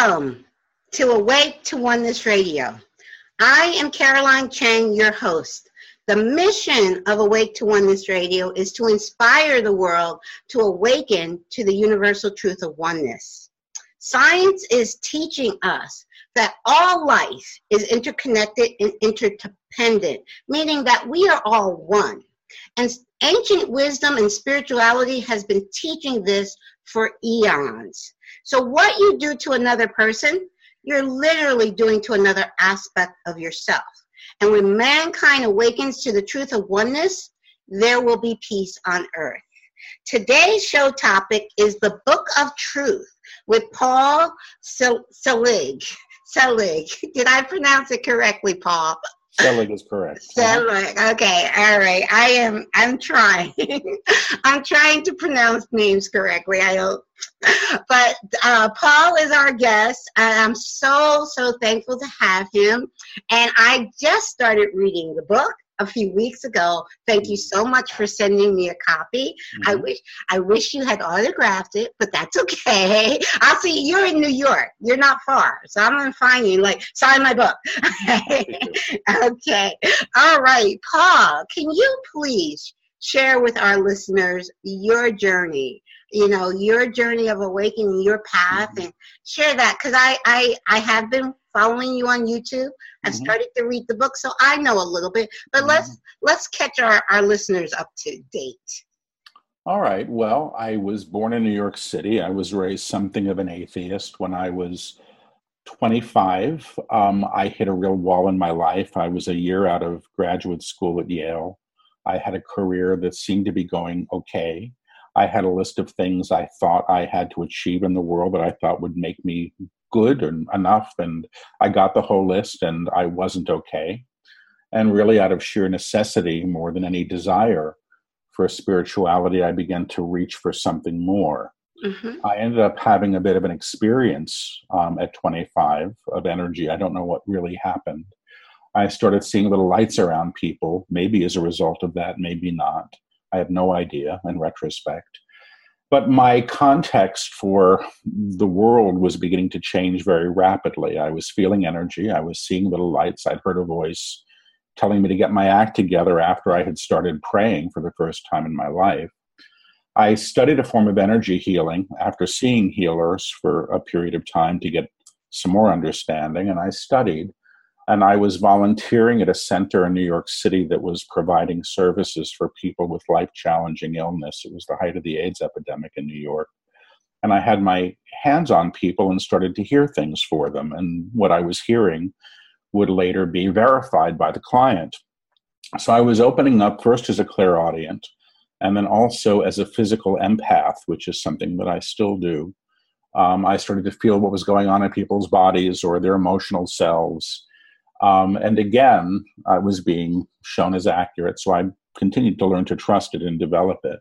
Welcome to Awake to Oneness Radio. I am Caroline Chang, your host. The mission of Awake to Oneness Radio is to inspire the world to awaken to the universal truth of oneness. Science is teaching us that all life is interconnected and interdependent, meaning that we are all one. And ancient wisdom and spirituality has been teaching this for eons. So, what you do to another person, you're literally doing to another aspect of yourself. And when mankind awakens to the truth of oneness, there will be peace on earth. Today's show topic is the Book of Truth with Paul Selig. Selig. Did I pronounce it correctly, Paul? Selig is correct. Selig. Okay. All right. I am. I'm trying. I'm trying to pronounce names correctly. I hope. But uh, Paul is our guest, and I'm so so thankful to have him. And I just started reading the book a few weeks ago. Thank you so much for sending me a copy. Mm-hmm. I wish I wish you had autographed it, but that's okay. I'll see you're in New York. You're not far. So I'm gonna find you like sign my book. okay. All right. Paul, can you please share with our listeners your journey? you know your journey of awakening your path mm-hmm. and share that because I, I i have been following you on YouTube. I've mm-hmm. started to read the book, so I know a little bit. But mm-hmm. let's let's catch our, our listeners up to date. All right. Well, I was born in New York City. I was raised something of an atheist when I was 25. Um, I hit a real wall in my life. I was a year out of graduate school at Yale. I had a career that seemed to be going okay. I had a list of things I thought I had to achieve in the world that I thought would make me good and enough and i got the whole list and i wasn't okay. And really out of sheer necessity more than any desire for spirituality i began to reach for something more. Mm-hmm. i ended up having a bit of an experience um, at 25 of energy. I don't know what really happened. I started seeing little lights around people maybe as a result of that maybe not. I have no idea in retrospect but my context for the world was beginning to change very rapidly. I was feeling energy, I was seeing little lights, I'd heard a voice telling me to get my act together after I had started praying for the first time in my life. I studied a form of energy healing after seeing healers for a period of time to get some more understanding, and I studied and I was volunteering at a center in New York City that was providing services for people with life challenging illness. It was the height of the AIDS epidemic in New York. And I had my hands on people and started to hear things for them. And what I was hearing would later be verified by the client. So I was opening up first as a clairaudient and then also as a physical empath, which is something that I still do. Um, I started to feel what was going on in people's bodies or their emotional selves um, and again, I was being shown as accurate, so I continued to learn to trust it and develop it.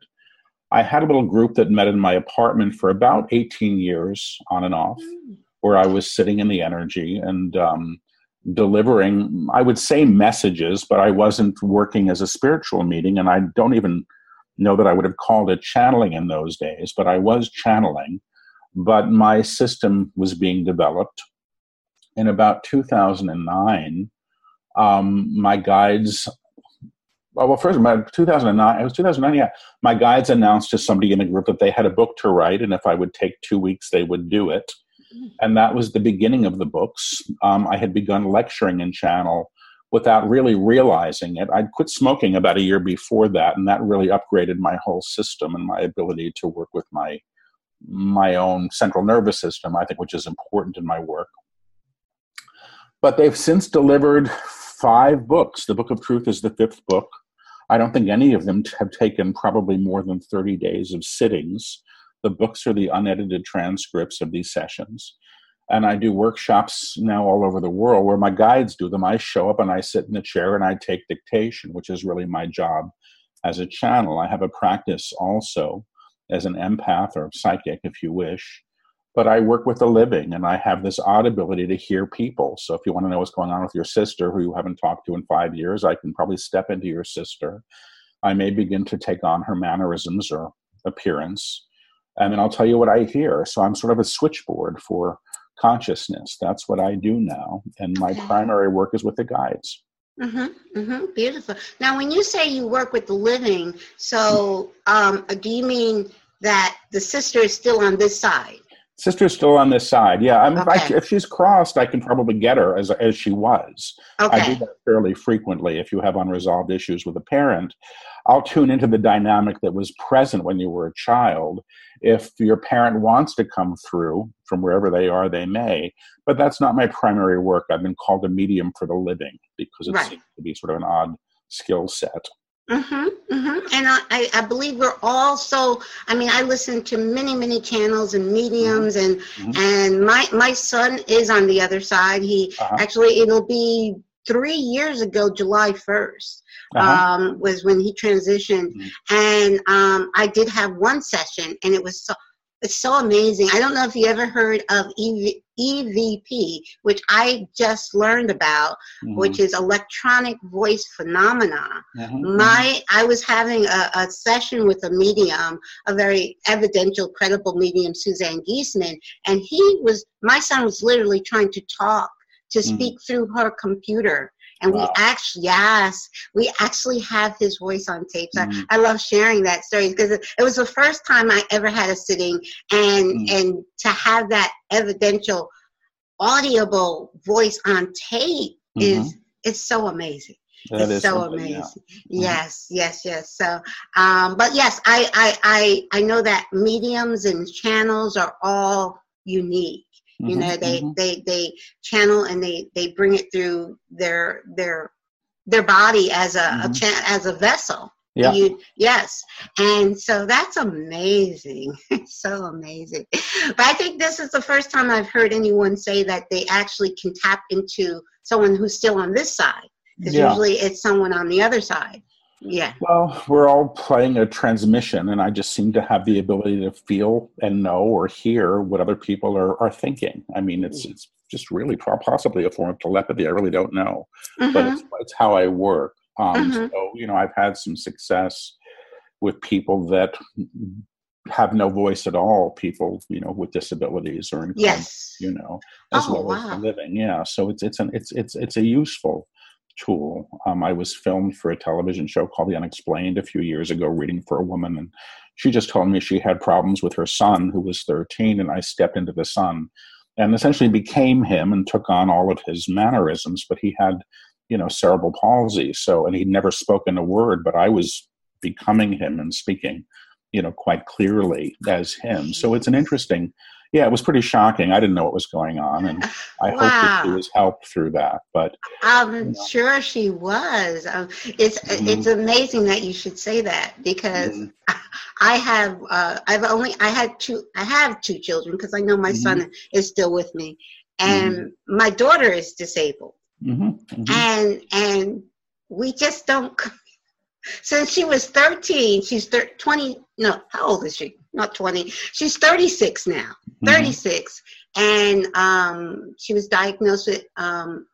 I had a little group that met in my apartment for about 18 years, on and off, where I was sitting in the energy and um, delivering, I would say messages, but I wasn't working as a spiritual meeting, and I don't even know that I would have called it channeling in those days, but I was channeling. But my system was being developed in about 2009, um, my guides, well, well, first, about 2009, it was 2009, yeah, my guides announced to somebody in the group that they had a book to write, and if I would take two weeks, they would do it. And that was the beginning of the books. Um, I had begun lecturing in Channel without really realizing it. I'd quit smoking about a year before that, and that really upgraded my whole system and my ability to work with my my own central nervous system, I think, which is important in my work. But they've since delivered five books. The Book of Truth is the fifth book. I don't think any of them have taken probably more than 30 days of sittings. The books are the unedited transcripts of these sessions. And I do workshops now all over the world where my guides do them. I show up and I sit in the chair and I take dictation, which is really my job as a channel. I have a practice also as an empath or psychic, if you wish, but I work with the living and I have this odd ability to hear people. So if you want to know what's going on with your sister who you haven't talked to in five years, I can probably step into your sister. I may begin to take on her mannerisms or appearance. and then I'll tell you what I hear. So I'm sort of a switchboard for consciousness. That's what I do now, and my okay. primary work is with the guides. Mm-hmm, mm-hmm, beautiful. Now, when you say you work with the living, so um, do you mean that the sister is still on this side? Sister's still on this side. Yeah, I mean, okay. if, I, if, she's crossed, I can probably get her as as she was. Okay. I do that fairly frequently. If you have unresolved issues with a parent, I'll tune into the dynamic that was present when you were a child. If your parent wants to come through from wherever they are, they may. But that's not my primary work. I've been called a medium for the living because it right. seems to be sort of an odd skill set. Mm-hmm, mm-hmm. And I, I believe we're all so. I mean, I listen to many, many channels and mediums, mm-hmm. and mm-hmm. and my my son is on the other side. He uh-huh. actually it'll be three years ago, July 1st, uh-huh. um, was when he transitioned. Mm-hmm. And um, I did have one session, and it was so it's so amazing. I don't know if you ever heard of EV, EVP, which I just learned about, mm-hmm. which is electronic voice phenomena. Mm-hmm. My, I was having a, a, session with a medium, a very evidential, credible medium, Suzanne Giesemann, and he was, my son was literally trying to talk to mm. speak mm. through her computer. And wow. we actually, yes, we actually have his voice on tape. So mm. I, I, love sharing that story because it, it, was the first time I ever had a sitting, and mm. and to have that evidential, audible voice on tape mm-hmm. is it's so amazing. That it's so amazing. Yeah. Mm-hmm. Yes, yes, yes. So, um, but yes, I, I, I, I know that mediums and channels are all unique you mm-hmm, know they mm-hmm. they they channel and they they bring it through their their their body as a, mm-hmm. a cha- as a vessel yeah. You, yes and so that's amazing so amazing but i think this is the first time i've heard anyone say that they actually can tap into someone who's still on this side because yeah. usually it's someone on the other side yeah. Well, we're all playing a transmission, and I just seem to have the ability to feel and know or hear what other people are, are thinking. I mean, it's it's just really possibly a form of telepathy. I really don't know, mm-hmm. but it's, it's, how I work. Um, mm-hmm. So, you know, I've had some success with people that have no voice at all people you know with disabilities or in yes you know as oh, well wow. as living yeah so it's it's an it's it's it's a useful tool. Um, I was filmed for a television show called The Unexplained a few years ago, reading for a woman, and she just told me she had problems with her son, who was 13, and I stepped into the son and essentially became him and took on all of his mannerisms. But he had, you know, cerebral palsy, so and he'd never spoken a word, but I was becoming him and speaking, you know, quite clearly as him. So it's an interesting yeah, it was pretty shocking. I didn't know what was going on, and I wow. hope that she was helped through that. But I'm you know. sure she was. Um, it's mm-hmm. it's amazing that you should say that because mm-hmm. I have uh, I've only I had two I have two children because I know my mm-hmm. son is still with me, and mm-hmm. my daughter is disabled, mm-hmm. Mm-hmm. and and we just don't. Since she was 13, she's thir- 20. No, how old is she? not 20. She's 36 now, mm-hmm. 36. And um, she was diagnosed with um,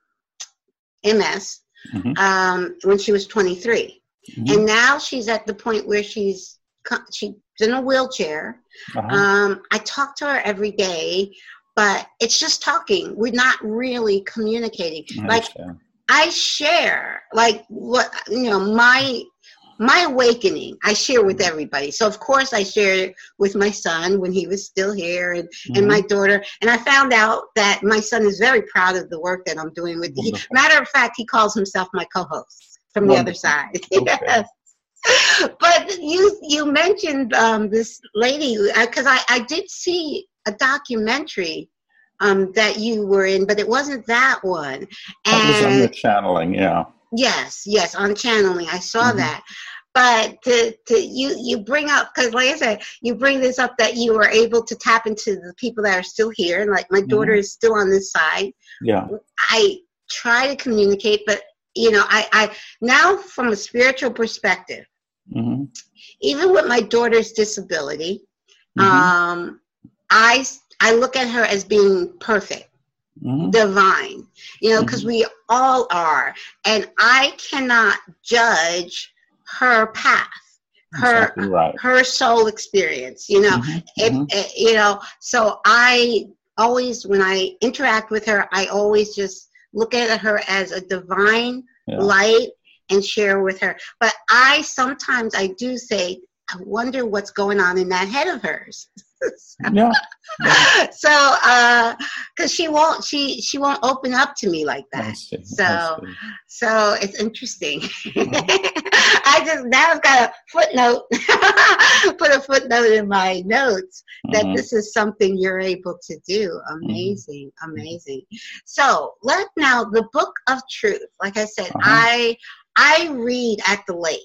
MS mm-hmm. um, when she was 23. Mm-hmm. And now she's at the point where she's she's in a wheelchair. Uh-huh. Um, I talk to her every day, but it's just talking. We're not really communicating. I like I share, like what you know, my my awakening i share with everybody so of course i shared it with my son when he was still here and, mm-hmm. and my daughter and i found out that my son is very proud of the work that i'm doing with he, matter of fact he calls himself my co-host from Wonderful. the other side okay. yes but you you mentioned um, this lady because uh, I, I did see a documentary um, that you were in, but it wasn't that one. And that was on the channeling, yeah. Yes, yes, on channeling. I saw mm-hmm. that. But to, to you you bring up because like I said, you bring this up that you were able to tap into the people that are still here, and like my mm-hmm. daughter is still on this side. Yeah. I try to communicate, but you know, I, I now from a spiritual perspective, mm-hmm. even with my daughter's disability, mm-hmm. um, I I look at her as being perfect mm-hmm. divine, you know, because mm-hmm. we all are. And I cannot judge her path her exactly right. her soul experience you know mm-hmm. It, mm-hmm. it, you know so i always when i interact with her i always just look at her as a divine yeah. light and share with her but i sometimes i do say i wonder what's going on in that head of hers yeah. yeah. so uh because she won't she she won't open up to me like that so so it's interesting mm-hmm. i just now i've got a footnote put a footnote in my notes that mm-hmm. this is something you're able to do mm-hmm. amazing mm-hmm. amazing so let now the book of truth like i said uh-huh. i i read at the lake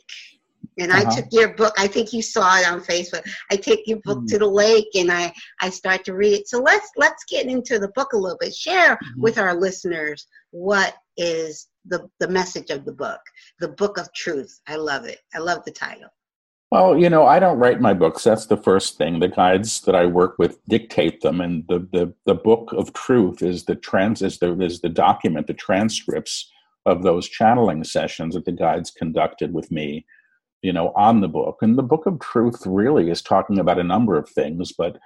and uh-huh. I took your book. I think you saw it on Facebook. I take your book mm-hmm. to the lake and I I start to read it. So let's let's get into the book a little bit. Share mm-hmm. with our listeners what is the the message of the book, the book of truth. I love it. I love the title. Well, you know, I don't write my books. That's the first thing. The guides that I work with dictate them, and the the, the book of truth is the trans is the is the document, the transcripts of those channeling sessions that the guides conducted with me you know, on the book. And the Book of Truth really is talking about a number of things, but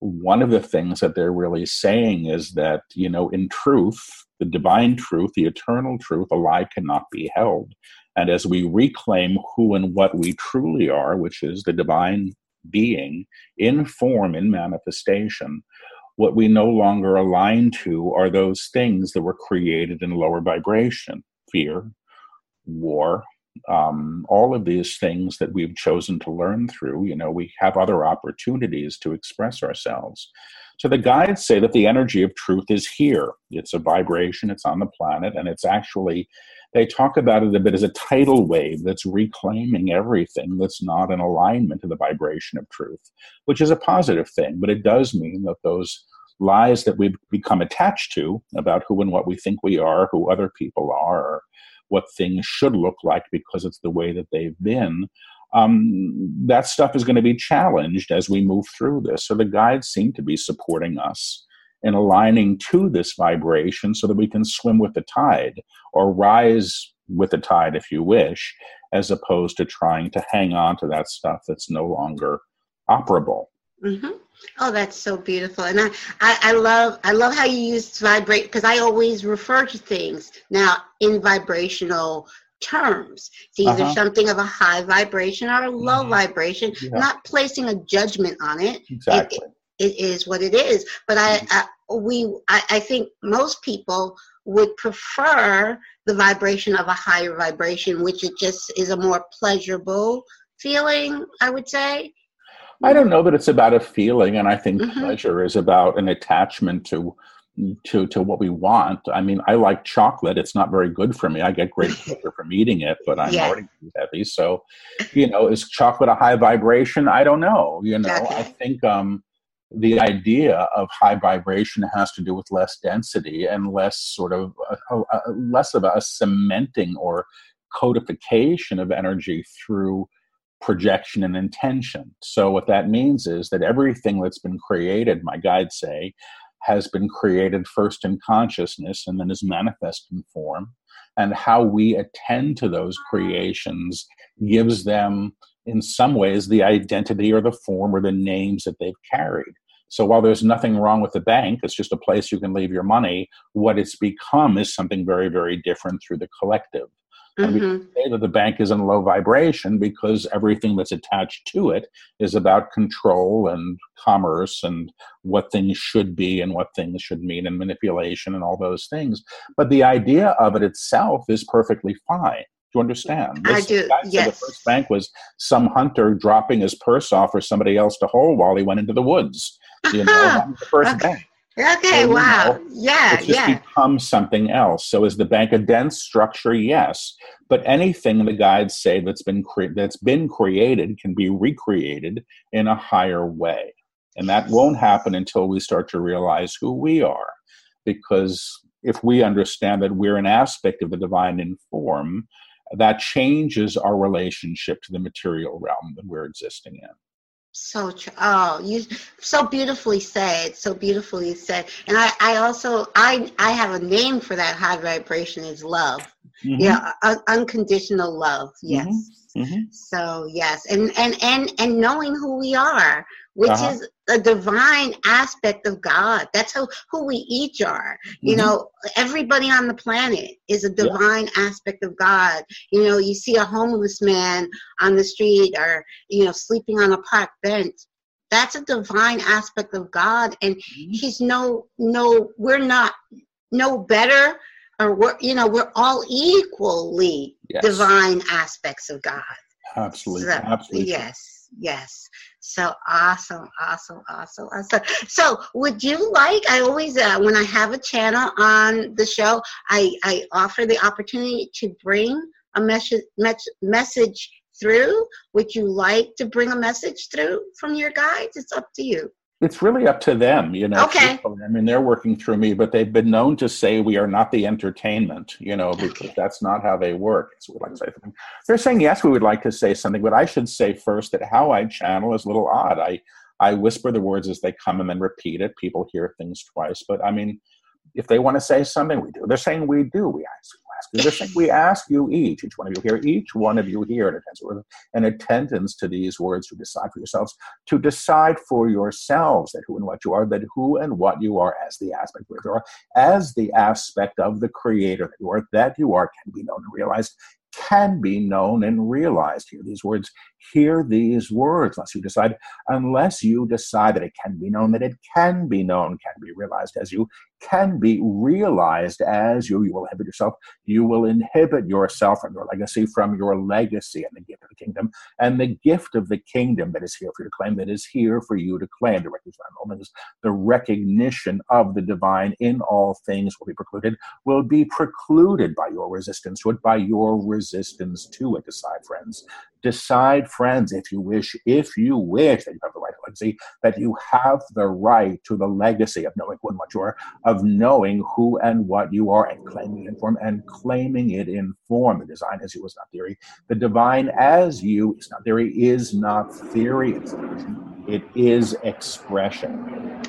one of the things that they're really saying is that, you know, in truth, the divine truth, the eternal truth, a lie cannot be held. And as we reclaim who and what we truly are, which is the divine being in form, in manifestation, what we no longer align to are those things that were created in lower vibration fear, war, um, all of these things that we've chosen to learn through, you know, we have other opportunities to express ourselves. So the guides say that the energy of truth is here. It's a vibration, it's on the planet, and it's actually, they talk about it a bit as a tidal wave that's reclaiming everything that's not in alignment to the vibration of truth, which is a positive thing. But it does mean that those lies that we've become attached to about who and what we think we are, who other people are, what things should look like because it's the way that they've been. Um, that stuff is going to be challenged as we move through this. So the guides seem to be supporting us in aligning to this vibration so that we can swim with the tide or rise with the tide if you wish, as opposed to trying to hang on to that stuff that's no longer operable. Mm-hmm. Oh, that's so beautiful, and I, I, I love I love how you use vibrate because I always refer to things now in vibrational terms. It's either uh-huh. something of a high vibration or a low mm-hmm. vibration. Yeah. Not placing a judgment on it. Exactly. It, it is what it is. But I, mm-hmm. I we I, I think most people would prefer the vibration of a higher vibration, which it just is a more pleasurable feeling. I would say. I don't know that it's about a feeling, and I think mm-hmm. pleasure is about an attachment to to to what we want. I mean, I like chocolate. It's not very good for me. I get great pleasure from eating it, but I'm yeah. already heavy. So, you know, is chocolate a high vibration? I don't know. You know, okay. I think um, the idea of high vibration has to do with less density and less sort of a, a, a, less of a cementing or codification of energy through projection and intention. So, what that means is that everything that's been created, my guides say, has been created first in consciousness and then is manifest in form. And how we attend to those creations gives them, in some ways, the identity or the form or the names that they've carried. So while there's nothing wrong with the bank, it's just a place you can leave your money, what it's become is something very, very different through the collective. Mm-hmm. we say that the bank is in low vibration because everything that's attached to it is about control and commerce and what things should be and what things should mean and manipulation and all those things. But the idea of it itself is perfectly fine. Do you understand? This, I do. Yes. The first bank was some hunter dropping his purse off for somebody else to hold while he went into the woods. You know, the first okay. bank. Okay, and, wow. Know, yeah, it just yeah. becomes something else. So is the bank a dense structure? Yes. But anything the guides say that's been cre- that's been created can be recreated in a higher way. And that won't happen until we start to realize who we are. Because if we understand that we're an aspect of the divine in form, that changes our relationship to the material realm that we're existing in. So oh, you so beautifully said, so beautifully said. And I, I also I I have a name for that high vibration is love. Mm-hmm. Yeah, un- unconditional love. Yes. Mm-hmm. Mm-hmm. So yes, and and and and knowing who we are, which uh-huh. is a divine aspect of God. That's how who we each are. You mm-hmm. know, everybody on the planet is a divine yeah. aspect of God. You know, you see a homeless man on the street or you know sleeping on a park bench. That's a divine aspect of God, and mm-hmm. He's no no. We're not no better, or we're you know we're all equally yes. divine aspects of God. Absolutely, so, absolutely. Yes yes. So awesome, awesome, awesome, awesome. So would you like, I always, uh, when I have a channel on the show, I, I offer the opportunity to bring a message, message through. Would you like to bring a message through from your guides? It's up to you it's really up to them, you know. Okay. I mean, they're working through me, but they've been known to say we are not the entertainment, you know, because that's not how they work. So like to say something. They're saying yes, we would like to say something, but I should say first that how I channel is a little odd. I I whisper the words as they come and then repeat it. People hear things twice, but I mean, if they want to say something, we do. They're saying we do. We ask ask. Just we ask you each, each one of you here, each one of you here in attendance, an attendance to these words to decide for yourselves, to decide for yourselves that who and what you are, that who and what you are as the aspect of you are, as the aspect of the creator that you are, that you are can be known and realized can be known and realized. Hear these words, hear these words, unless you decide, unless you decide that it can be known, that it can be known, can be realized as you can be realized as you. You will inhibit yourself. You will inhibit yourself and your legacy, from your legacy and the gift of the kingdom, and the gift of the kingdom that is here for you to claim, that is here for you to claim. The recognition, the recognition of the divine in all things will be precluded, will be precluded by your resistance to it, by your resistance to it. Decide, friends. Decide, friends, if you wish, if you wish that you have the right legacy, that you have the right to the legacy of knowing who and what you are, of knowing who and what you are, and claiming it in form, and claiming it in form. The design as you is not theory. The divine as you is not theory, is not theory. It's it is expression.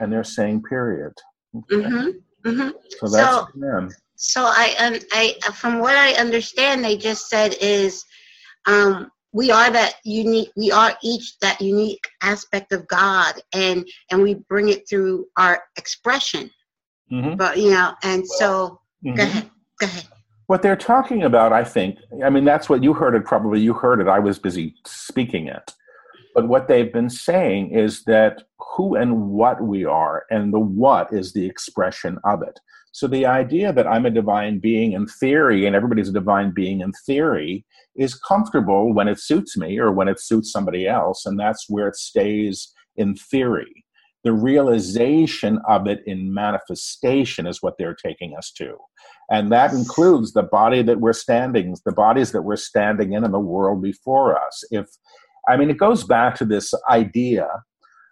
And they're saying period. Okay. Mm-hmm, mm-hmm. So that's so, them. So I, um, I, from what I understand, they just said is um, we are that unique we are each that unique aspect of god and and we bring it through our expression mm-hmm. but you know and so mm-hmm. go ahead go ahead what they're talking about i think i mean that's what you heard it probably you heard it i was busy speaking it but what they've been saying is that who and what we are and the what is the expression of it so the idea that I'm a divine being in theory and everybody's a divine being in theory is comfortable when it suits me or when it suits somebody else, and that's where it stays in theory. The realization of it in manifestation is what they're taking us to. And that includes the body that we're standing, the bodies that we're standing in in the world before us. If I mean, it goes back to this idea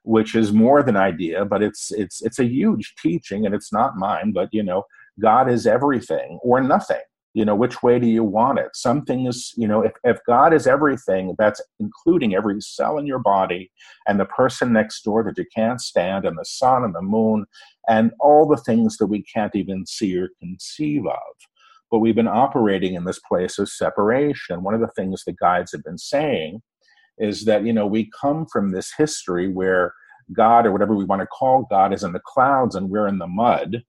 which is more than idea, but it's it's it's a huge teaching, and it's not mine. But you know, God is everything or nothing. You know, which way do you want it? Something is, you know, if, if God is everything, that's including every cell in your body and the person next door that you can't stand, and the sun and the moon, and all the things that we can't even see or conceive of. But we've been operating in this place of separation. One of the things the guides have been saying is that you know we come from this history where God or whatever we want to call God is in the clouds and we're in the mud.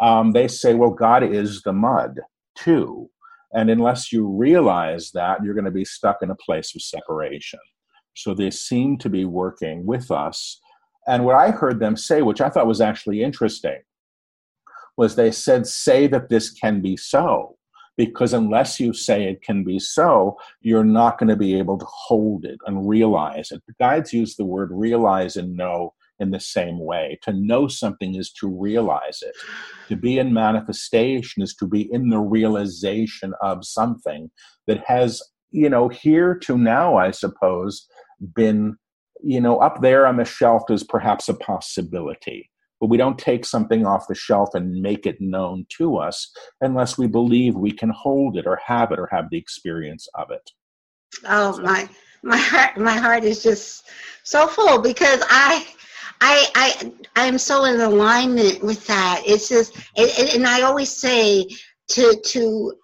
Um, they say, well, God is the mud too. And unless you realize that, you're going to be stuck in a place of separation. So they seem to be working with us. And what I heard them say, which I thought was actually interesting, was they said, say that this can be so because unless you say it can be so, you're not going to be able to hold it and realize it. The guides use the word realize and know in the same way. To know something is to realize it. To be in manifestation is to be in the realization of something that has, you know, here to now, I suppose, been, you know, up there on the shelf as perhaps a possibility but we don't take something off the shelf and make it known to us unless we believe we can hold it or have it or have the experience of it. Oh my my heart my heart is just so full because I I I I am so in alignment with that. It's just it, it, and I always say to to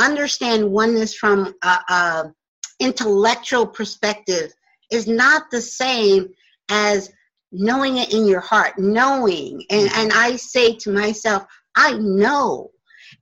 understand oneness from a, a intellectual perspective is not the same as knowing it in your heart knowing. And mm-hmm. and i say to myself i know.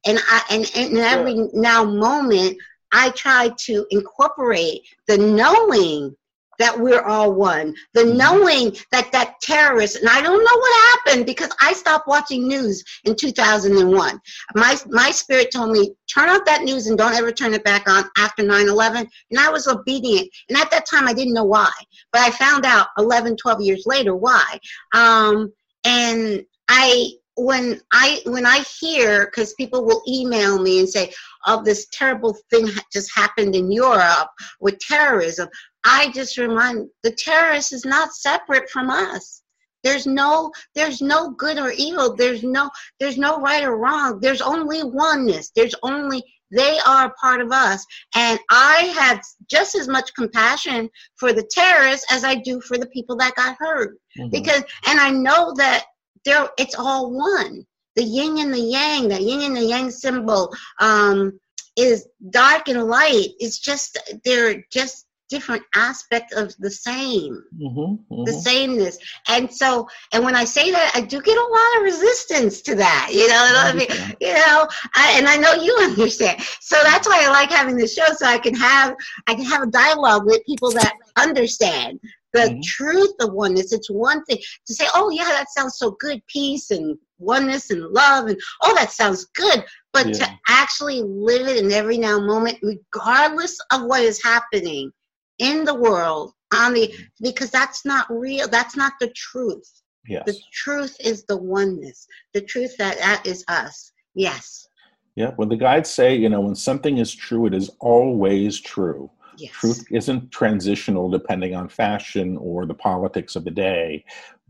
And i and, and every now moment i try to incorporate the knowing that we're all one. The mm-hmm. knowing that that terrorist, and I don't know what happened because I stopped watching news in 2001. My, my spirit told me, turn off that news and don't ever turn it back on after 9 11. And I was obedient. And at that time, I didn't know why. But I found out 11, 12 years later why. Um, and I, when I when I hear because people will email me and say, "Oh, this terrible thing just happened in Europe with terrorism," I just remind the terrorist is not separate from us. There's no there's no good or evil. There's no there's no right or wrong. There's only oneness. There's only they are part of us. And I have just as much compassion for the terrorists as I do for the people that got hurt. Mm-hmm. Because and I know that there it's all one. The yin and the yang, the yin and the yang symbol um, is dark and light. It's just they're just different aspect of the same mm-hmm, mm-hmm. the sameness and so and when i say that i do get a lot of resistance to that you know I mean, you know I, and i know you understand so that's why i like having this show so i can have i can have a dialogue with people that understand the mm-hmm. truth of oneness it's one thing to say oh yeah that sounds so good peace and oneness and love and oh that sounds good but yeah. to actually live it in every now moment regardless of what is happening in the world on the because that's not real that's not the truth yes. the truth is the oneness the truth that that is us yes yeah when the guides say you know when something is true it is always true yes. truth isn't transitional depending on fashion or the politics of the day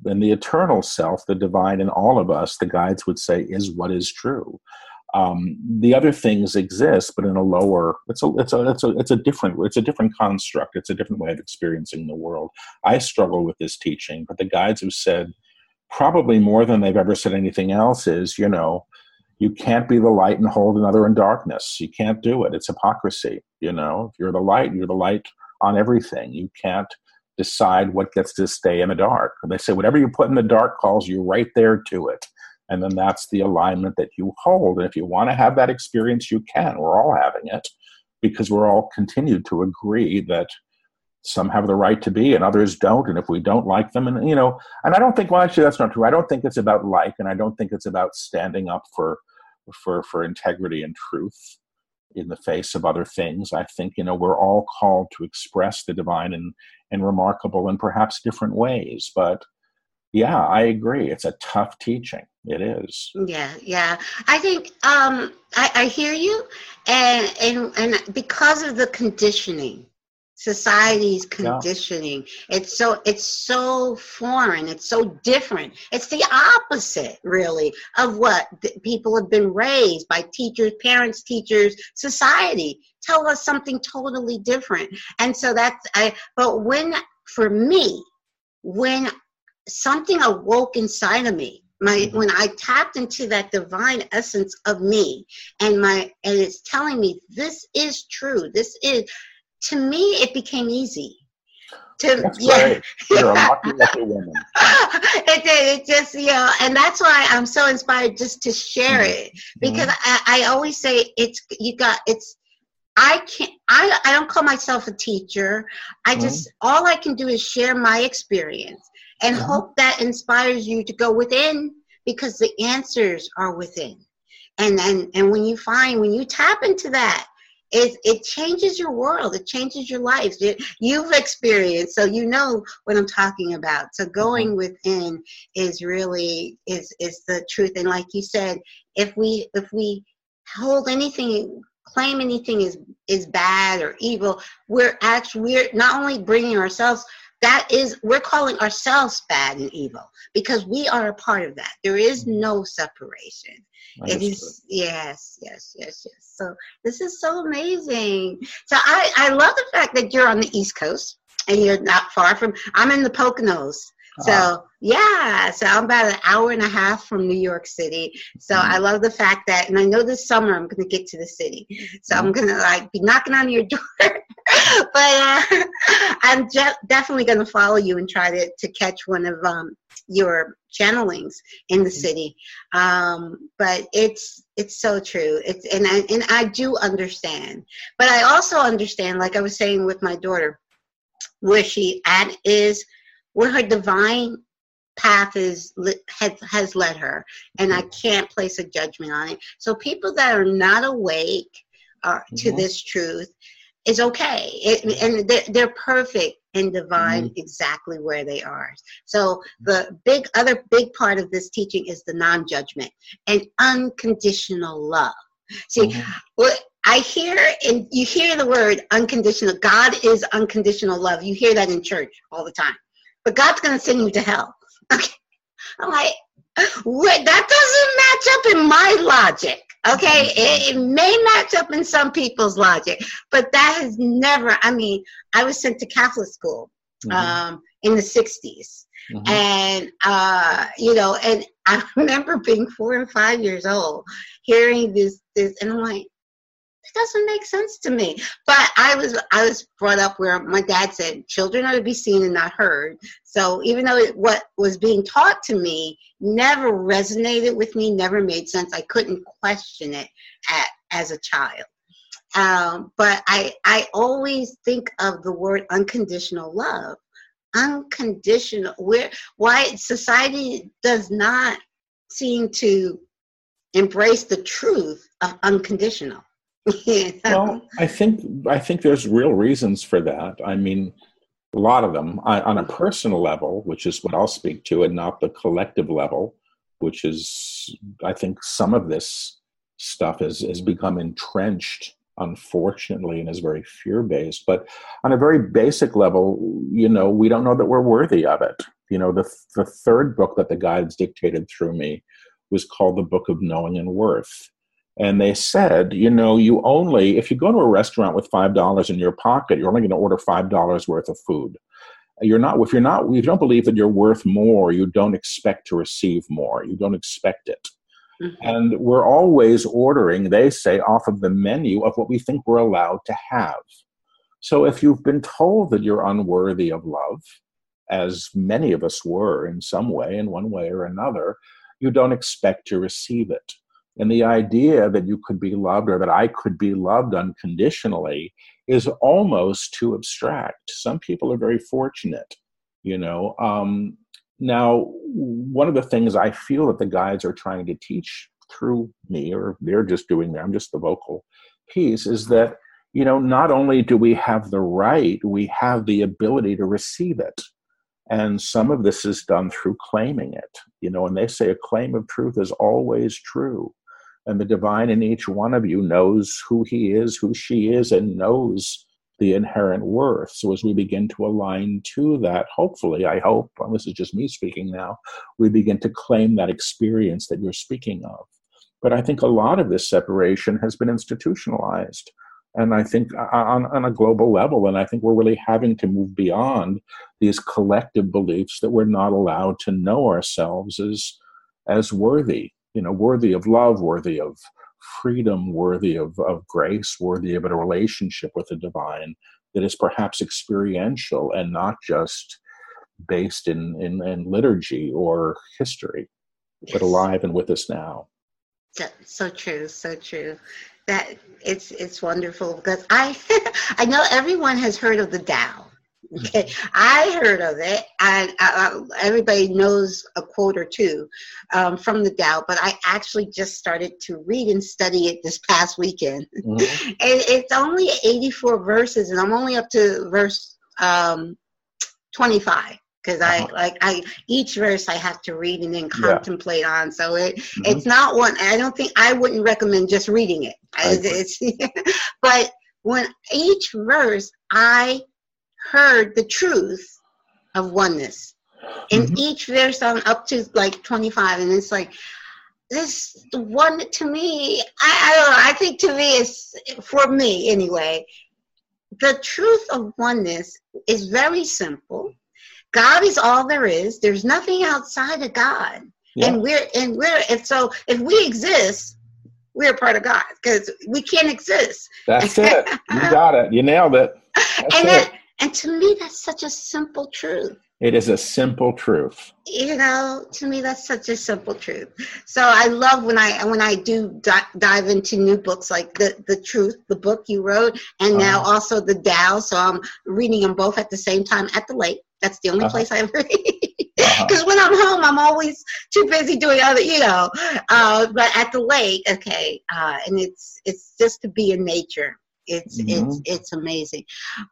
and the eternal self the divine in all of us the guides would say is what is true um, the other things exist, but in a lower. It's a it's a it's a it's a different it's a different construct. It's a different way of experiencing the world. I struggle with this teaching, but the guides have said probably more than they've ever said anything else is you know you can't be the light and hold another in darkness. You can't do it. It's hypocrisy. You know, if you're the light, you're the light on everything. You can't decide what gets to stay in the dark. They say whatever you put in the dark calls you right there to it and then that's the alignment that you hold and if you want to have that experience you can we're all having it because we're all continued to agree that some have the right to be and others don't and if we don't like them and you know and i don't think well actually that's not true. I don't think it's about like and i don't think it's about standing up for for for integrity and truth in the face of other things. I think you know we're all called to express the divine in in remarkable and perhaps different ways but yeah i agree. It's a tough teaching. It is. Yeah yeah. I think um i, I hear you and and and because of the conditioning society's conditioning. Yeah. it's so it's so foreign. It's so different. It's the opposite really of what people have been raised by teachers parents teachers society. Tell us something totally different. And so that's i but when for me when something awoke inside of me my mm-hmm. when i tapped into that divine essence of me and my and it's telling me this is true this is to me it became easy to that's yeah, You're a lucky, lucky woman. it did. It just you know, and that's why I'm so inspired just to share mm-hmm. it because mm-hmm. I, I always say it's you got it's I can't I, I don't call myself a teacher. I mm-hmm. just all I can do is share my experience and hope that inspires you to go within because the answers are within. And and and when you find when you tap into that, it it changes your world. It changes your life. You've experienced, so you know what I'm talking about. So going mm-hmm. within is really is is the truth. And like you said, if we if we hold anything claim anything is is bad or evil we're actually we're not only bringing ourselves that is we're calling ourselves bad and evil because we are a part of that. There is mm-hmm. no separation. It is yes yes yes yes. So this is so amazing. So i i love the fact that you're on the east coast and you're not far from i'm in the poconos so yeah, so I'm about an hour and a half from New York City. So mm-hmm. I love the fact that, and I know this summer I'm going to get to the city. So mm-hmm. I'm going to like be knocking on your door. but uh, I'm definitely going to follow you and try to, to catch one of um, your channelings in the mm-hmm. city. Um, but it's it's so true. It's and I, and I do understand. But I also understand, like I was saying with my daughter, where she at is where her divine path is has, has led her and i can't place a judgment on it so people that are not awake uh, to mm-hmm. this truth is okay it, and they're, they're, perfect and divine mm-hmm. exactly where they are so the big other big part of this teaching is the non-judgment and unconditional love see mm-hmm. what I hear and you hear the word unconditional. God is unconditional love. You hear that in church all the time but God's going to send you to hell. Okay. I'm like, wait, that doesn't match up in my logic. Okay. It, it, may match up in some people's logic, but that has never, I mean, I was sent to Catholic school mm-hmm. um, in the 60s. Mm-hmm. And, uh, you know, and I remember being four and five years old, hearing this, this, and I'm like, doesn't make sense to me. But I was I was brought up where my dad said children are to be seen and not heard. So even though it, what was being taught to me never resonated with me, never made sense, I couldn't question it at, as a child. Um, but I I always think of the word unconditional love. Unconditional. Where why society does not seem to embrace the truth of unconditional well, I think I think there's real reasons for that. I mean, a lot of them on a personal level, which is what I'll speak to, and not the collective level, which is I think some of this stuff has has become entrenched, unfortunately, and is very fear based. But on a very basic level, you know, we don't know that we're worthy of it. You know, the the third book that the guides dictated through me was called the Book of Knowing and Worth and they said, you know, you only, if you go to a restaurant with $5 in your pocket, you're only going to order $5 worth of food. You're not, if you're not, if you don't believe that you're worth more, you don't expect to receive more. You don't expect it. Mm-hmm. And we're always ordering, they say, off of the menu of what we think we're allowed to have. So if you've been told that you're unworthy of love, as many of us were in some way, in one way or another, you don't expect to receive it. And the idea that you could be loved or that I could be loved unconditionally is almost too abstract. Some people are very fortunate, you know. Um, now, one of the things I feel that the guides are trying to teach through me, or they're just doing that, I'm just the vocal piece, is that, you know, not only do we have the right, we have the ability to receive it. And some of this is done through claiming it, you know, and they say a claim of truth is always true and the divine in each one of you knows who he is, who she is, and knows the inherent worth. So as we begin to align to that, hopefully, I hope, and this is just me speaking now, we begin to claim that experience that you're speaking of. But I think a lot of this separation has been institutionalized. And I think uh, uh, on, on a global level, and I think we're really having to move beyond these collective beliefs that we're not allowed to know ourselves as, as worthy you know, worthy of love, worthy of freedom, worthy of, of grace, worthy of a relationship with the divine that is perhaps experiential and not just based in, in, in liturgy or history, yes. but alive and with us now. So, so true, so true. That it's it's wonderful because I I know everyone has heard of the Tao, Okay, I heard of it, and uh, everybody knows a quote or two um, from the Tao. But I actually just started to read and study it this past weekend, mm-hmm. and it's only eighty-four verses, and I'm only up to verse um, twenty-five because uh-huh. I like I each verse I have to read and then contemplate yeah. on. So it mm-hmm. it's not one. I don't think I wouldn't recommend just reading it. It's, but when each verse I heard the truth of oneness. In Mhm. each verse on up to like 25, and it's like this one to me, I, I don't know, I think to me is for me anyway, the truth of oneness is very simple. God is all there is. There's nothing outside of God. Yeah. And we're and we're if so if we exist, we're a part of God because we can't exist. That's it. You got it. You nailed it. That's and it. that, and to me that's such a simple truth. It is a simple truth. You know, to me that's such a simple truth. So I love when I when I do di- dive into new books like the the truth, the book you wrote, and now Uh-huh. also the Tao. So I'm reading them both at the same time at the lake. That's the only Uh-huh. place I ever read. Uh-huh. Because when I'm home, I'm always too busy doing other, you know. Uh, but at the lake, okay, uh, and it's it's just to be in nature. It's Mhm. it's it's amazing.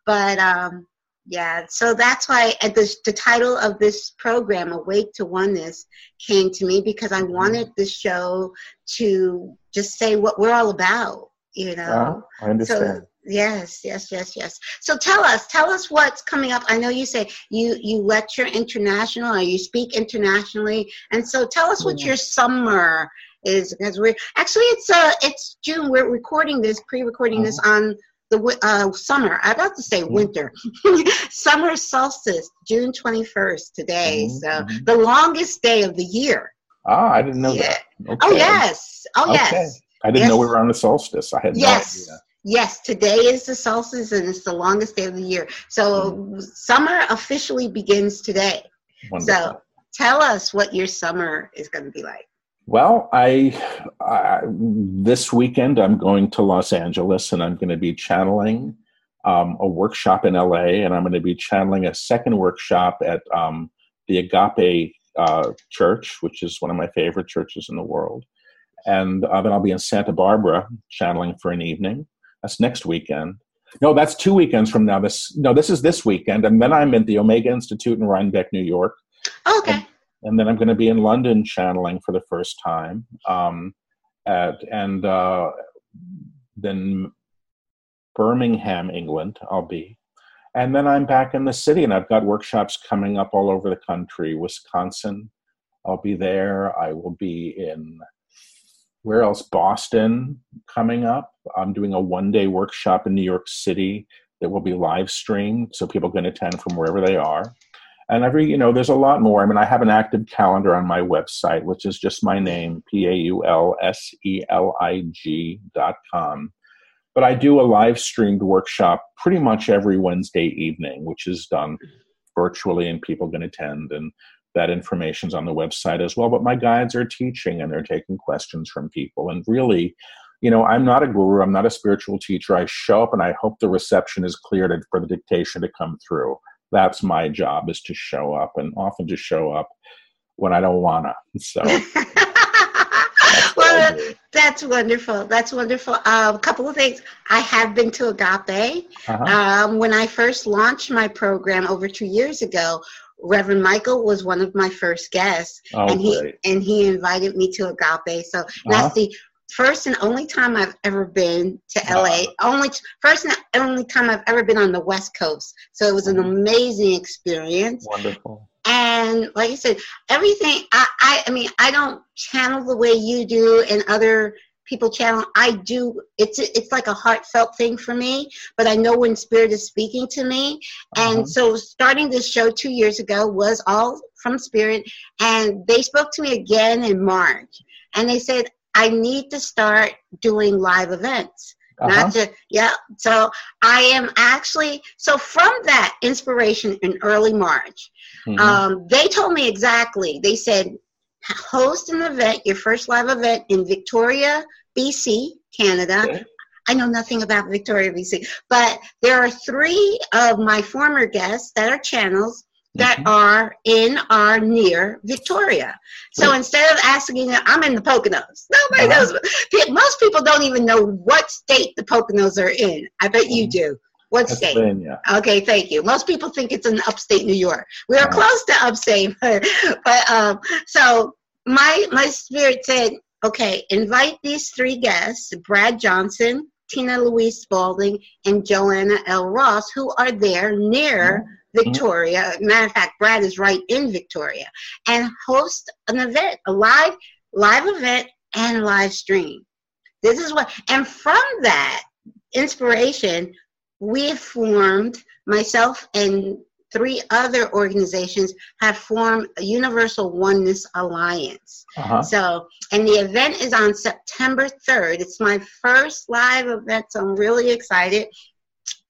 But um, yeah, so that's why at the the title of this program, "Awake to Oneness," came to me because I wanted the show to just say what we're all about. You know. Uh-huh. I understand. So yes, yes, yes, yes. So tell us, tell us what's coming up. I know you say you you lecture international or you speak internationally, and so tell us what your summer is because we're actually it's uh it's June. We're recording this, pre-recording this on the uh, summer. I'm about to say winter, summer solstice, June 21st today. Mhm, So mhm. the longest day of the year. ah, I didn't know Yeah. that. Okay. Oh yes, oh Okay. yes. I didn't know we were on the solstice. I had Yes. no idea. Yes, today is the solstice and it's the longest day of the year. So summer officially begins today. Wonderful. So tell us what your summer is going to be like. Well, I, I this weekend I'm going to Los Angeles and I'm going to be channeling um, a workshop in LA, and I'm going to be channeling a second workshop at um, the Agape uh, Church, which is one of my favorite churches in the world. And uh, then I'll be in Santa Barbara channeling for an evening. That's next weekend. No, that's two weekends from now. This no, this is this weekend, and then I'm at the Omega Institute in Rhinebeck, New York Okay. and then I'm going to be in London channeling for the first time, um, at and uh, then Birmingham, England. I'll be, and then I'm back in the city, and I've got workshops coming up all over the country. Wisconsin, I'll be there. I will be in where else? Boston coming up. I'm doing a one day workshop in New York City that will be live streamed, so people can attend from wherever they are and every you know there's a lot more. I mean i have an active calendar on my website which is just my name p-a-u-l-s-e-l-i-g dot com. But i do a live streamed workshop pretty much every wednesday evening which is done virtually and people can attend and that information's on the website as well. But my guides are teaching and they're taking questions from people. And really you know i'm not a guru. I'm not a spiritual teacher. I show up and i hope the reception is clear to, for the dictation to come through that's my job is to show up and often to show up when I don't wanna. So that's well, that's wonderful. That's wonderful. A couple of things. I have been to Agape. Uh-huh. Um, when I first launched my program over two years ago, Reverend Michael was one of my first guests. oh, and he great. and he invited me to Agape. So Uh-huh. that's the first and only time I've ever been to LA. Only first and only time I've ever been on the West Coast. So it was an Mhm. amazing experience. Wonderful. And like I said, everything I, I I mean I don't channel the way you do and other people channel. I do it's it's like a heartfelt thing for me, but I know when spirit is speaking to me. And Uh-huh. so starting this show two years ago was all from spirit and they spoke to me again in March and they said I need to start doing live events. Uh-huh. Not to yeah. So I am actually so from that inspiration in early March, Mhm. um, they told me exactly. They said host an event, your first live event in Victoria, BC, Canada. Okay. I know nothing about Victoria, BC, but there are three of my former guests that are channels that Mhm. are in or near Victoria. So instead of asking, I'm in the Poconos. Nobody Uh-huh. knows. Most people don't even know what state the Poconos are in. I bet you Mhm. do. What state? Okay, thank you. Most people think it's in upstate New York. We are Uh-huh. close to upstate, but, but um, so my my spirit said, okay, invite these three guests: Brad Johnson, Tina Louise Spalding, and Joanna L. Ross, who are there near Victoria. Mm-hmm. Matter of fact, Brad is right in Victoria, and host an event, a live live event and live stream. This is what, and from that inspiration, we formed myself and three other organizations have formed a Universal Oneness Alliance. Uh-huh. So, and the event is on September 3rd. It's my first live event, so I'm really excited.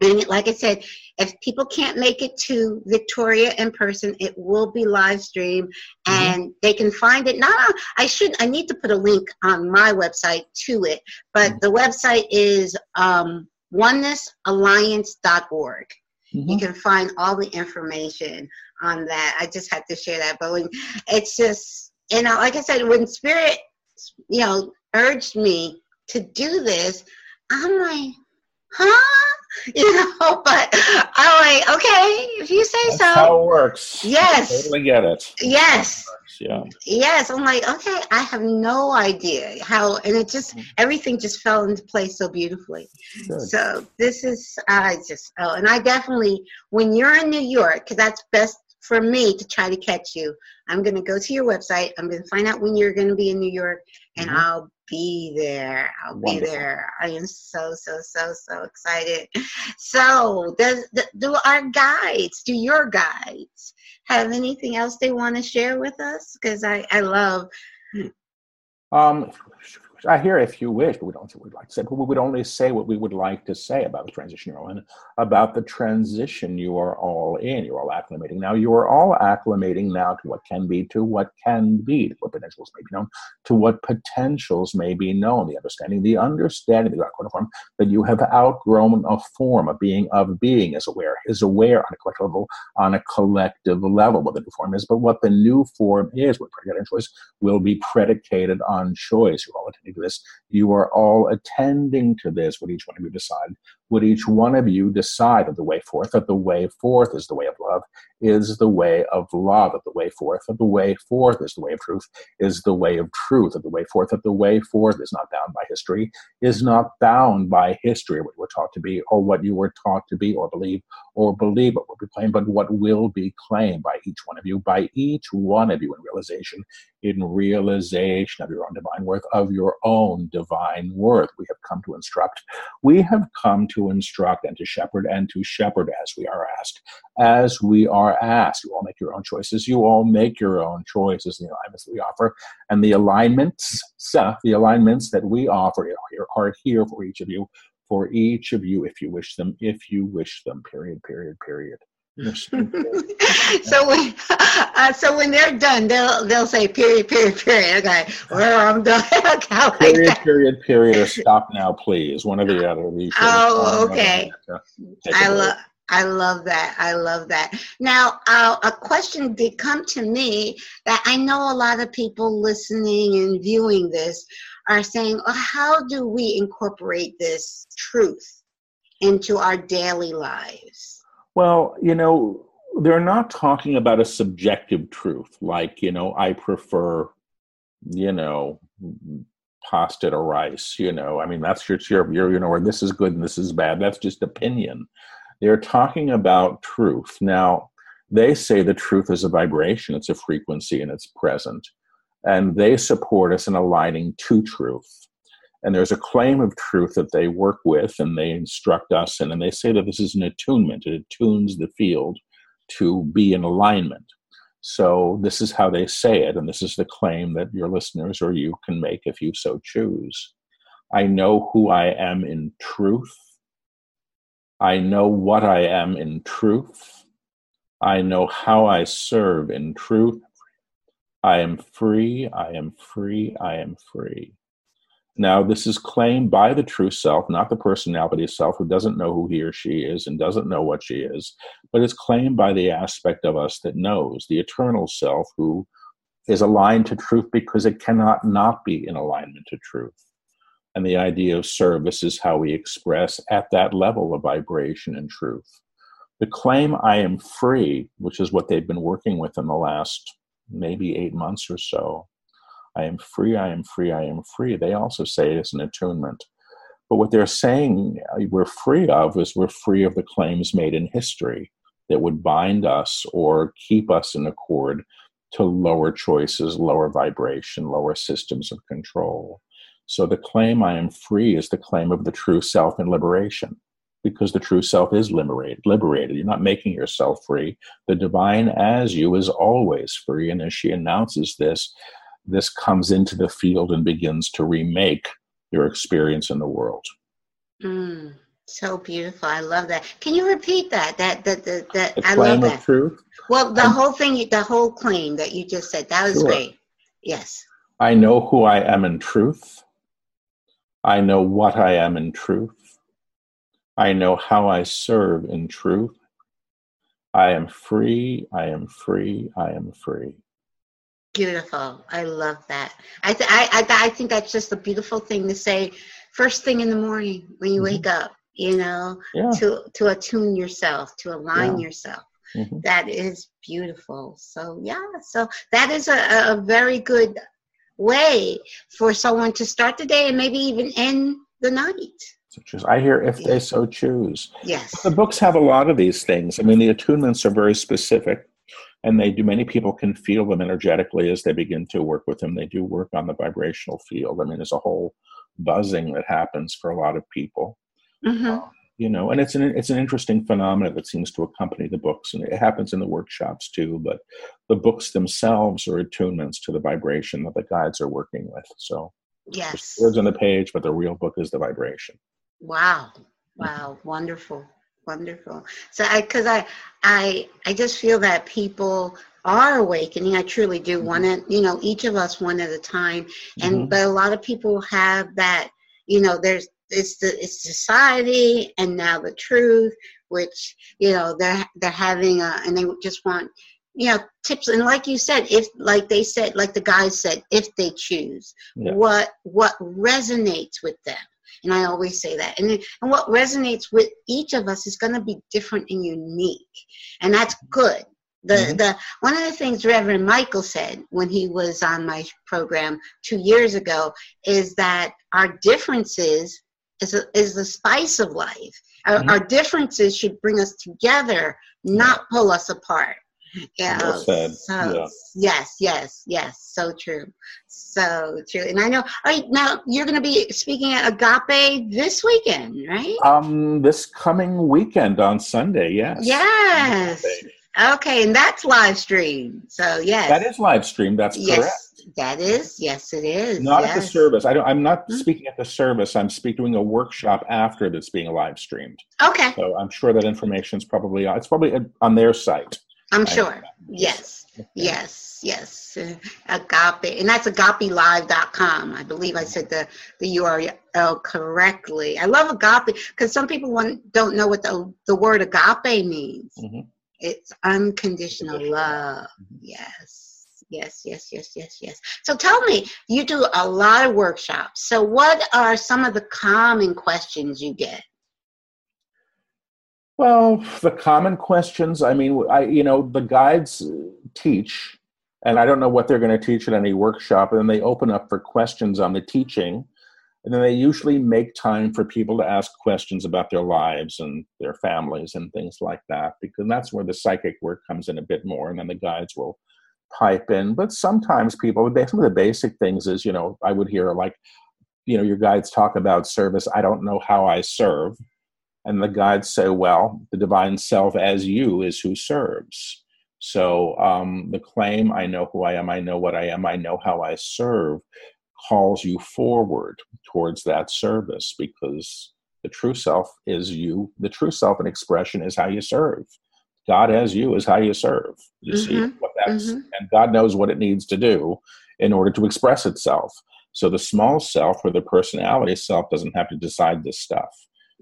And like I said, if people can't make it to Victoria in person, it will be live stream mm-hmm. and mm-hmm. they can find it. Not on, I should, I need to put a link on my website to it, but mm-hmm. the website is um, onenessalliance.org. Mm-hmm. You can find all the information on that. I just had to share that. But when, it's just, you know, like I said, when Spirit, you know, urged me to do this, I'm like, huh? You know, but I'm like, okay, if you say That's so. How it works. Yes. I totally get it. Yes. Yeah. Yes. I'm like, okay, I have no idea how, and it just, mm. everything just fell into place so beautifully. Good. So this is, I just, oh, and I definitely, when you're in New York, because that's best for me to try to catch you, I'm going to go to your website. I'm going to find out when you're going to be in New York, and mm-hmm. I'll be there. I'll Wonderful. be there. I am so so so so excited. So, does do our guides, do your guides have anything else they want to share with us? Because I I love. Um, I hear if you wish, but we don't say what we'd like to say. But we would only say what we would like to say about the transition you're in, about the transition you are all in. You're all acclimating now. You are all acclimating now to what can be, to what can be, to what potentials may be known, to what potentials may be known. The understanding, the understanding, form that you have outgrown a form, of being of being is aware, is aware on a collective level, on a collective level what the new form is, but what the new form is, what predicated choice, will be predicated on choice. You're all attending this. You are all attending to this, what each one of you decide. Would each one of you decide that the way forth, that the way forth is the way of love, is the way of love, that the way forth, that the way forth is the way of truth, is the way of truth, that the way forth, that the way forth is not bound by history, is not bound by history, what you were taught to be, or what you were taught to be, or believe, or believe what will be claimed, but what will be claimed by each one of you, by each one of you in realization, in realization of your own divine worth, of your own divine worth. We have come to instruct. We have come to instruct and to shepherd and to shepherd as we are asked. As we are asked, you all make your own choices. You all make your own choices in the alignments that we offer. And the alignments, the alignments that we offer are here for each of you, for each of you if you wish them, if you wish them, period, period, period. so when uh, so when they're done, they'll they'll say period, period, period. Okay, well I'm done. okay, like period, that. period, period, or stop now, please. One or the other. Oh, okay. I love. I love that. I love that. Now, uh, a question did come to me that I know a lot of people listening and viewing this are saying, oh, how do we incorporate this truth into our daily lives? Well, you know, they're not talking about a subjective truth, like, you know, I prefer, you know, pasta to rice, you know. I mean, that's your, your, your you know, or this is good and this is bad. That's just opinion. They're talking about truth. Now, they say the truth is a vibration, it's a frequency, and it's present. And they support us in aligning to truth and there's a claim of truth that they work with and they instruct us in and they say that this is an attunement. It attunes the field to be in alignment. So this is how they say it and this is the claim that your listeners or you can make if you so choose. I know who i am in truth. I know what i am in truth. I know how i serve in truth. I am free. I am free. I am free now, this is claimed by the true self, not the personality self who doesn't know who he or she is and doesn't know what she is, but it's claimed by the aspect of us that knows, the eternal self who is aligned to truth because it cannot not be in alignment to truth. And the idea of service is how we express at that level of vibration and truth. The claim, I am free, which is what they've been working with in the last maybe eight months or so, I am free, I am free, I am free. They also say it's an attunement. But what they're saying uh, we're free of is we're free of the claims made in history. that would bind us or keep us in accord to lower choices, lower vibration, lower systems of control. So the claim I am free is the claim of the true self in liberation because the true self is liberated liberated you're not making yourself free the divine as you is always free and as she announces this this comes into the field and begins to remake your experience in the world mm, so beautiful i love that can you repeat that that that that, that the i love that truth well the whole thing the whole claim that you just said that was sure. great yes i know who i am in truth I know what I am in truth. I know how I serve in truth. I am free. I am free. I am free. Beautiful. I love that. I, th- I, I, I think that's just a beautiful thing to say first thing in the morning when you mm-hmm. wake up, you know, yeah. to, to attune yourself, to align yeah. yourself. Mm-hmm. That is beautiful. So, yeah, so that is a, a very good way for someone to start the day and maybe even end the night. I hear if they so choose. Yes. The books have a lot of these things. I mean, the attunements are very specific, and they do. Many people can feel them energetically as they begin to work with them. They do work on the vibrational field. I mean, there's a whole buzzing that happens for a lot of people. Mm-hmm. Um, you know and it's an it's an interesting phenomenon that seems to accompany the books and it happens in the workshops too but the books themselves are attunements to the vibration that the guides are working with so yes words on the page but the real book is the vibration wow wow wonderful wonderful so i because i i i just feel that people are awakening i truly do mm-hmm. one at you know each of us one at a time and mm-hmm. but a lot of people have that you know there's it's the it's society and now the truth which you know they're they're having a, and they just want you know tips and like you said if like they said like the guys said if they choose yeah. what what resonates with them and i always say that and, and what resonates with each of us is going to be different and unique and that's good the mm-hmm. the one of the things Reverend Michael said when he was on my program two years ago is that our differences is, a, is the spice of life. Our, mm-hmm. our, differences should bring us together, not pull us apart. Yeah. Well said. So, yeah. Yes, yes, yes. So true. So true. And I know. All right, now you're going to be speaking at Agape this weekend, right? Um, this coming weekend on Sunday. Yes. Yes. Okay, and that's live stream. So yes. That is live stream. That's yes. correct. That is, yes, it is. Not yes. at the service. I don't, I'm not mm-hmm. speaking at the service. I'm speaking doing a workshop after that's being live streamed. Okay. So I'm sure that information is probably it's probably on their site. I'm sure. Yes. Yes. Yes. Agape, and that's agapelive.com. I believe I said the the URL correctly. I love agape because some people want, don't know what the the word agape means. Mm-hmm. It's unconditional love. Mm-hmm. Yes yes, yes, yes, yes, yes. So tell me, you do a lot of workshops. So what are some of the common questions you get? Well, the common questions, I mean, I you know, the guides teach and I don't know what they're going to teach at any workshop and then they open up for questions on the teaching and then they usually make time for people to ask questions about their lives and their families and things like that because that's where the psychic work comes in a bit more and then the guides will pipe in. But sometimes people, some of the basic things is, you know, I would hear like, you know, your guides talk about service. I don't know how I serve. And the guides say, well, the divine self as you is who serves. So um, the claim, I know who I am, I know what I am, I know how I serve, calls you forward towards that service because the true self is you. The true self and expression is how you serve. God as you is how you serve. You mm-hmm. see what that's, mm-hmm. and God knows what it needs to do in order to express itself. So the small self or the personality self doesn't have to decide this stuff.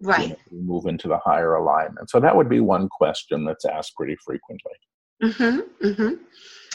Right. Move into the higher alignment. So that would be one question that's asked pretty frequently. Mm-hmm. Mm-hmm.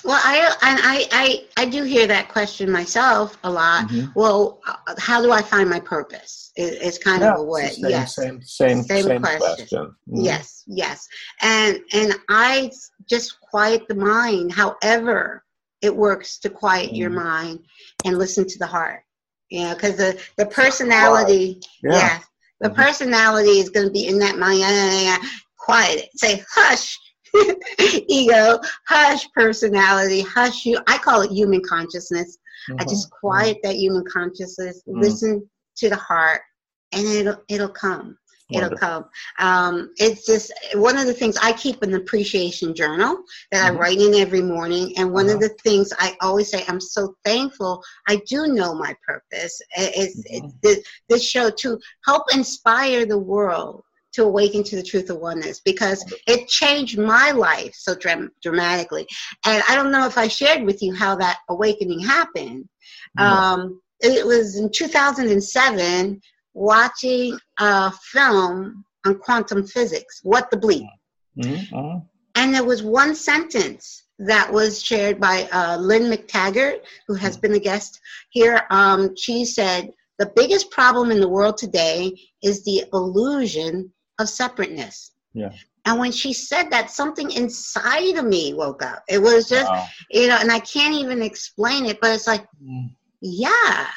Well, I and I, I I do hear that question myself a lot. Mm-hmm. Well, how do I find my purpose? It, it's kind yeah, of a way. Same, yes. Same same same, same question. question. Mm-hmm. Yes, yes. And and I just quiet the mind. However, it works to quiet mm-hmm. your mind and listen to the heart. You know, because the the personality, yeah, yeah the mm-hmm. personality is going to be in that mind. Quiet it. Say hush ego, hush personality, hush you. I call it human consciousness. Mm-hmm. I just quiet that human consciousness, mm-hmm. listen to the heart, and it'll it'll come. Wonderful. It'll come. Um, it's just one of the things I keep an appreciation journal that mm-hmm. I write in every morning. And one uh-huh. of the things I always say, I'm so thankful. I do know my purpose. It's, mm-hmm. it's this, this show to help inspire the world to awaken to the truth of oneness because it changed my life so dram- dramatically. And I don't know if I shared with you how that awakening happened. Mm-hmm. Um, it was in 2007 watching a film on quantum physics, What the Bleep. Mm-hmm. And there was one sentence that was shared by uh, Lynne McTaggart, who has mm-hmm. been a guest here. Um, she said, The biggest problem in the world today is the illusion of separateness. Yeah. And when she said that, something inside of me woke up. It was just, wow. you know, and I can't even explain it, but it's like, mm. yeah,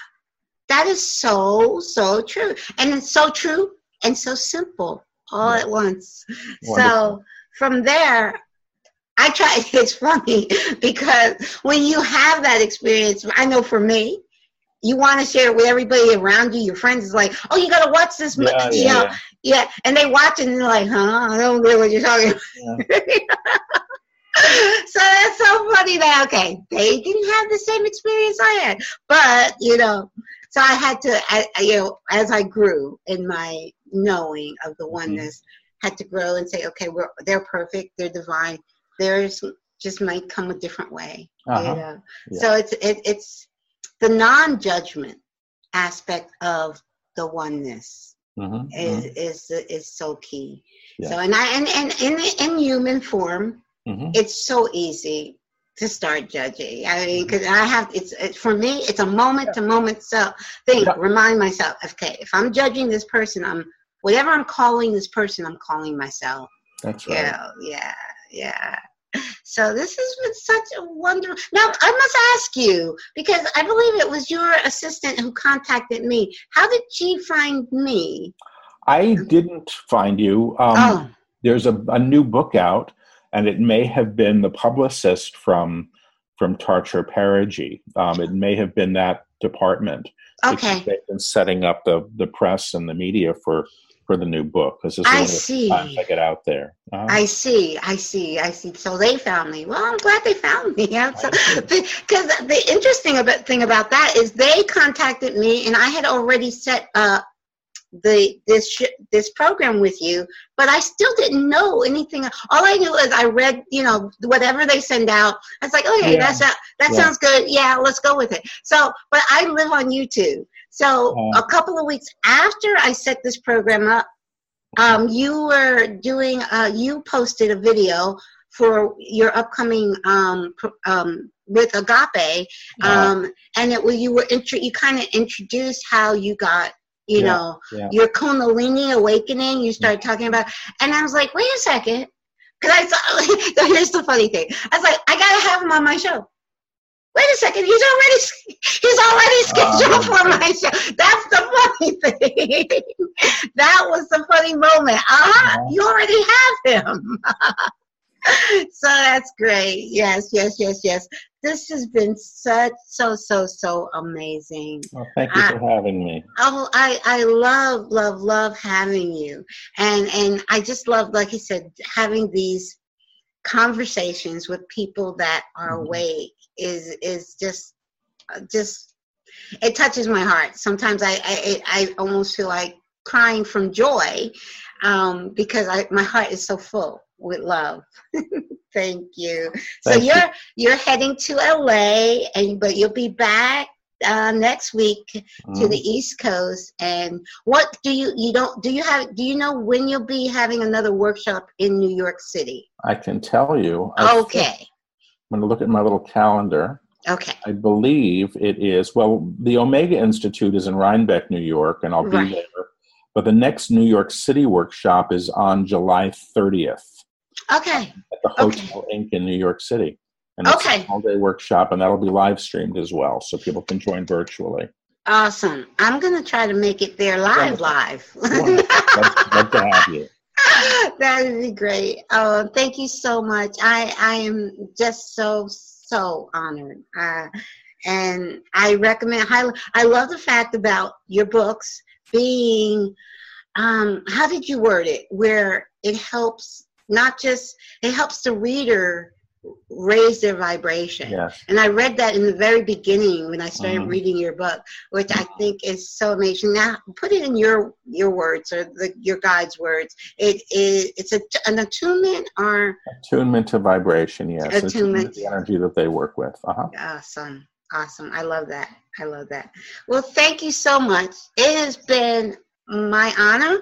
that is so, so true. And it's so true and so simple all at once. Wonderful. So from there, I try, it's funny because when you have that experience, I know for me, you want to share it with everybody around you. Your friends is like, "Oh, you got to watch this." Yeah, you yeah, know, yeah. yeah. And they watch it and they're like, "Huh? I don't get what you're talking." about. so that's so funny that okay, they didn't have the same experience I had, but you know, so I had to, I, you know, as I grew in my knowing of the mm-hmm. oneness, mm-hmm. had to grow and say, okay, we're they're perfect, they're divine. Theirs just might come a different way. Uh-huh. You know? yeah. So it's it, it's the non-judgment aspect of the oneness mm-hmm. is mm-hmm. is is so key. Yeah. So and I and, and in in human form, it's so easy to start judging. I mean, because I have it's, it's, for me, it's a moment to moment so thing. Yeah. Remind myself, okay, if I'm judging this person, I'm whatever I'm calling this person, I'm calling myself. That's right. Yeah, yeah, yeah. So this has been such a wonderful. Now I must ask you because I believe it was your assistant who contacted me. How did she find me? I didn't find you. Um, oh. There's a, a new book out, and it may have been the publicist from from Tarcher Perigee. Um, it may have been that department. Okay. They've been setting up the the press and the media for for the new book because this is I see. times I get out there. Uh, I see, I see, I see. So they found me. Well, I'm glad they found me. Because the, the interesting about, thing about that is they contacted me, and I had already set up the this sh- this program with you, but I still didn't know anything. All I knew is I read, you know, whatever they send out. I was like, okay, yeah. that's that, that yeah. sounds good. Yeah, let's go with it. So, but I live on YouTube. So uh, a couple of weeks after I set this program up, um, you were doing, uh, you posted a video for your upcoming um, um, with Agape, um, and it well, you were intro- you kind of introduced how you got you yeah, know yeah. your Kundalini awakening. You started talking about, and I was like, wait a second, because I saw. Like, here's the funny thing. I was like, I gotta have him on my show wait a second, he's already he's already scheduled uh, for my show. That's the funny thing. that was the funny moment. Uh-huh, uh-huh. you already have him. so that's great. Yes, yes, yes, yes. This has been such so so so amazing. Well, thank you I, for having me. Oh, I I love love love having you, and and I just love, like you said, having these conversations with people that are mm-hmm. awake is is just just it touches my heart. Sometimes I I, I almost feel like crying from joy um, because I, my heart is so full with love. Thank you. Thank so you're you. you're heading to LA, and but you'll be back uh, next week mm. to the mm-hmm. East Coast. And what do you you don't do you have do you know when you'll be having another workshop in New York City? I can tell you. I okay. I'm going to look at my little calendar. Okay. I believe it is, well, the Omega Institute is in Rhinebeck, New York, and I'll be right. there. But the next New York City workshop is on July 30th. Okay. At the Hotel okay. Inc. in New York City. And it's okay. an all day workshop, and that'll be live streamed as well, so people can join virtually. Awesome. I'm going to try to make it there live, live. love, love to have you. that would be great. Oh, thank you so much. I I am just so so honored. Uh, and I recommend highly. I love the fact about your books being. Um, how did you word it? Where it helps not just it helps the reader raise their vibration. Yes. And I read that in the very beginning when I started mm-hmm. reading your book, which I think is so amazing. Now, put it in your your words or the, your guide's words. It is it's a, an attunement or attunement to vibration. Yes, attunement the energy that they work with. Uh-huh. Awesome, awesome. I love that. I love that. Well, thank you so much. It has been my honor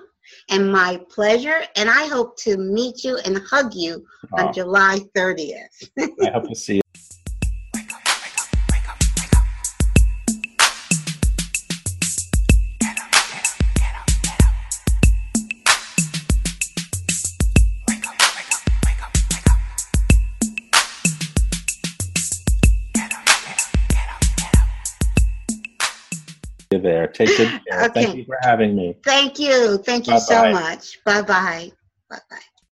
and my pleasure. And I hope to meet you and hug you oh. on July 30th. I hope to see you. Take good care. Okay. Thank you for having me. Thank you. Thank you Bye-bye. so much. Bye bye. Bye bye.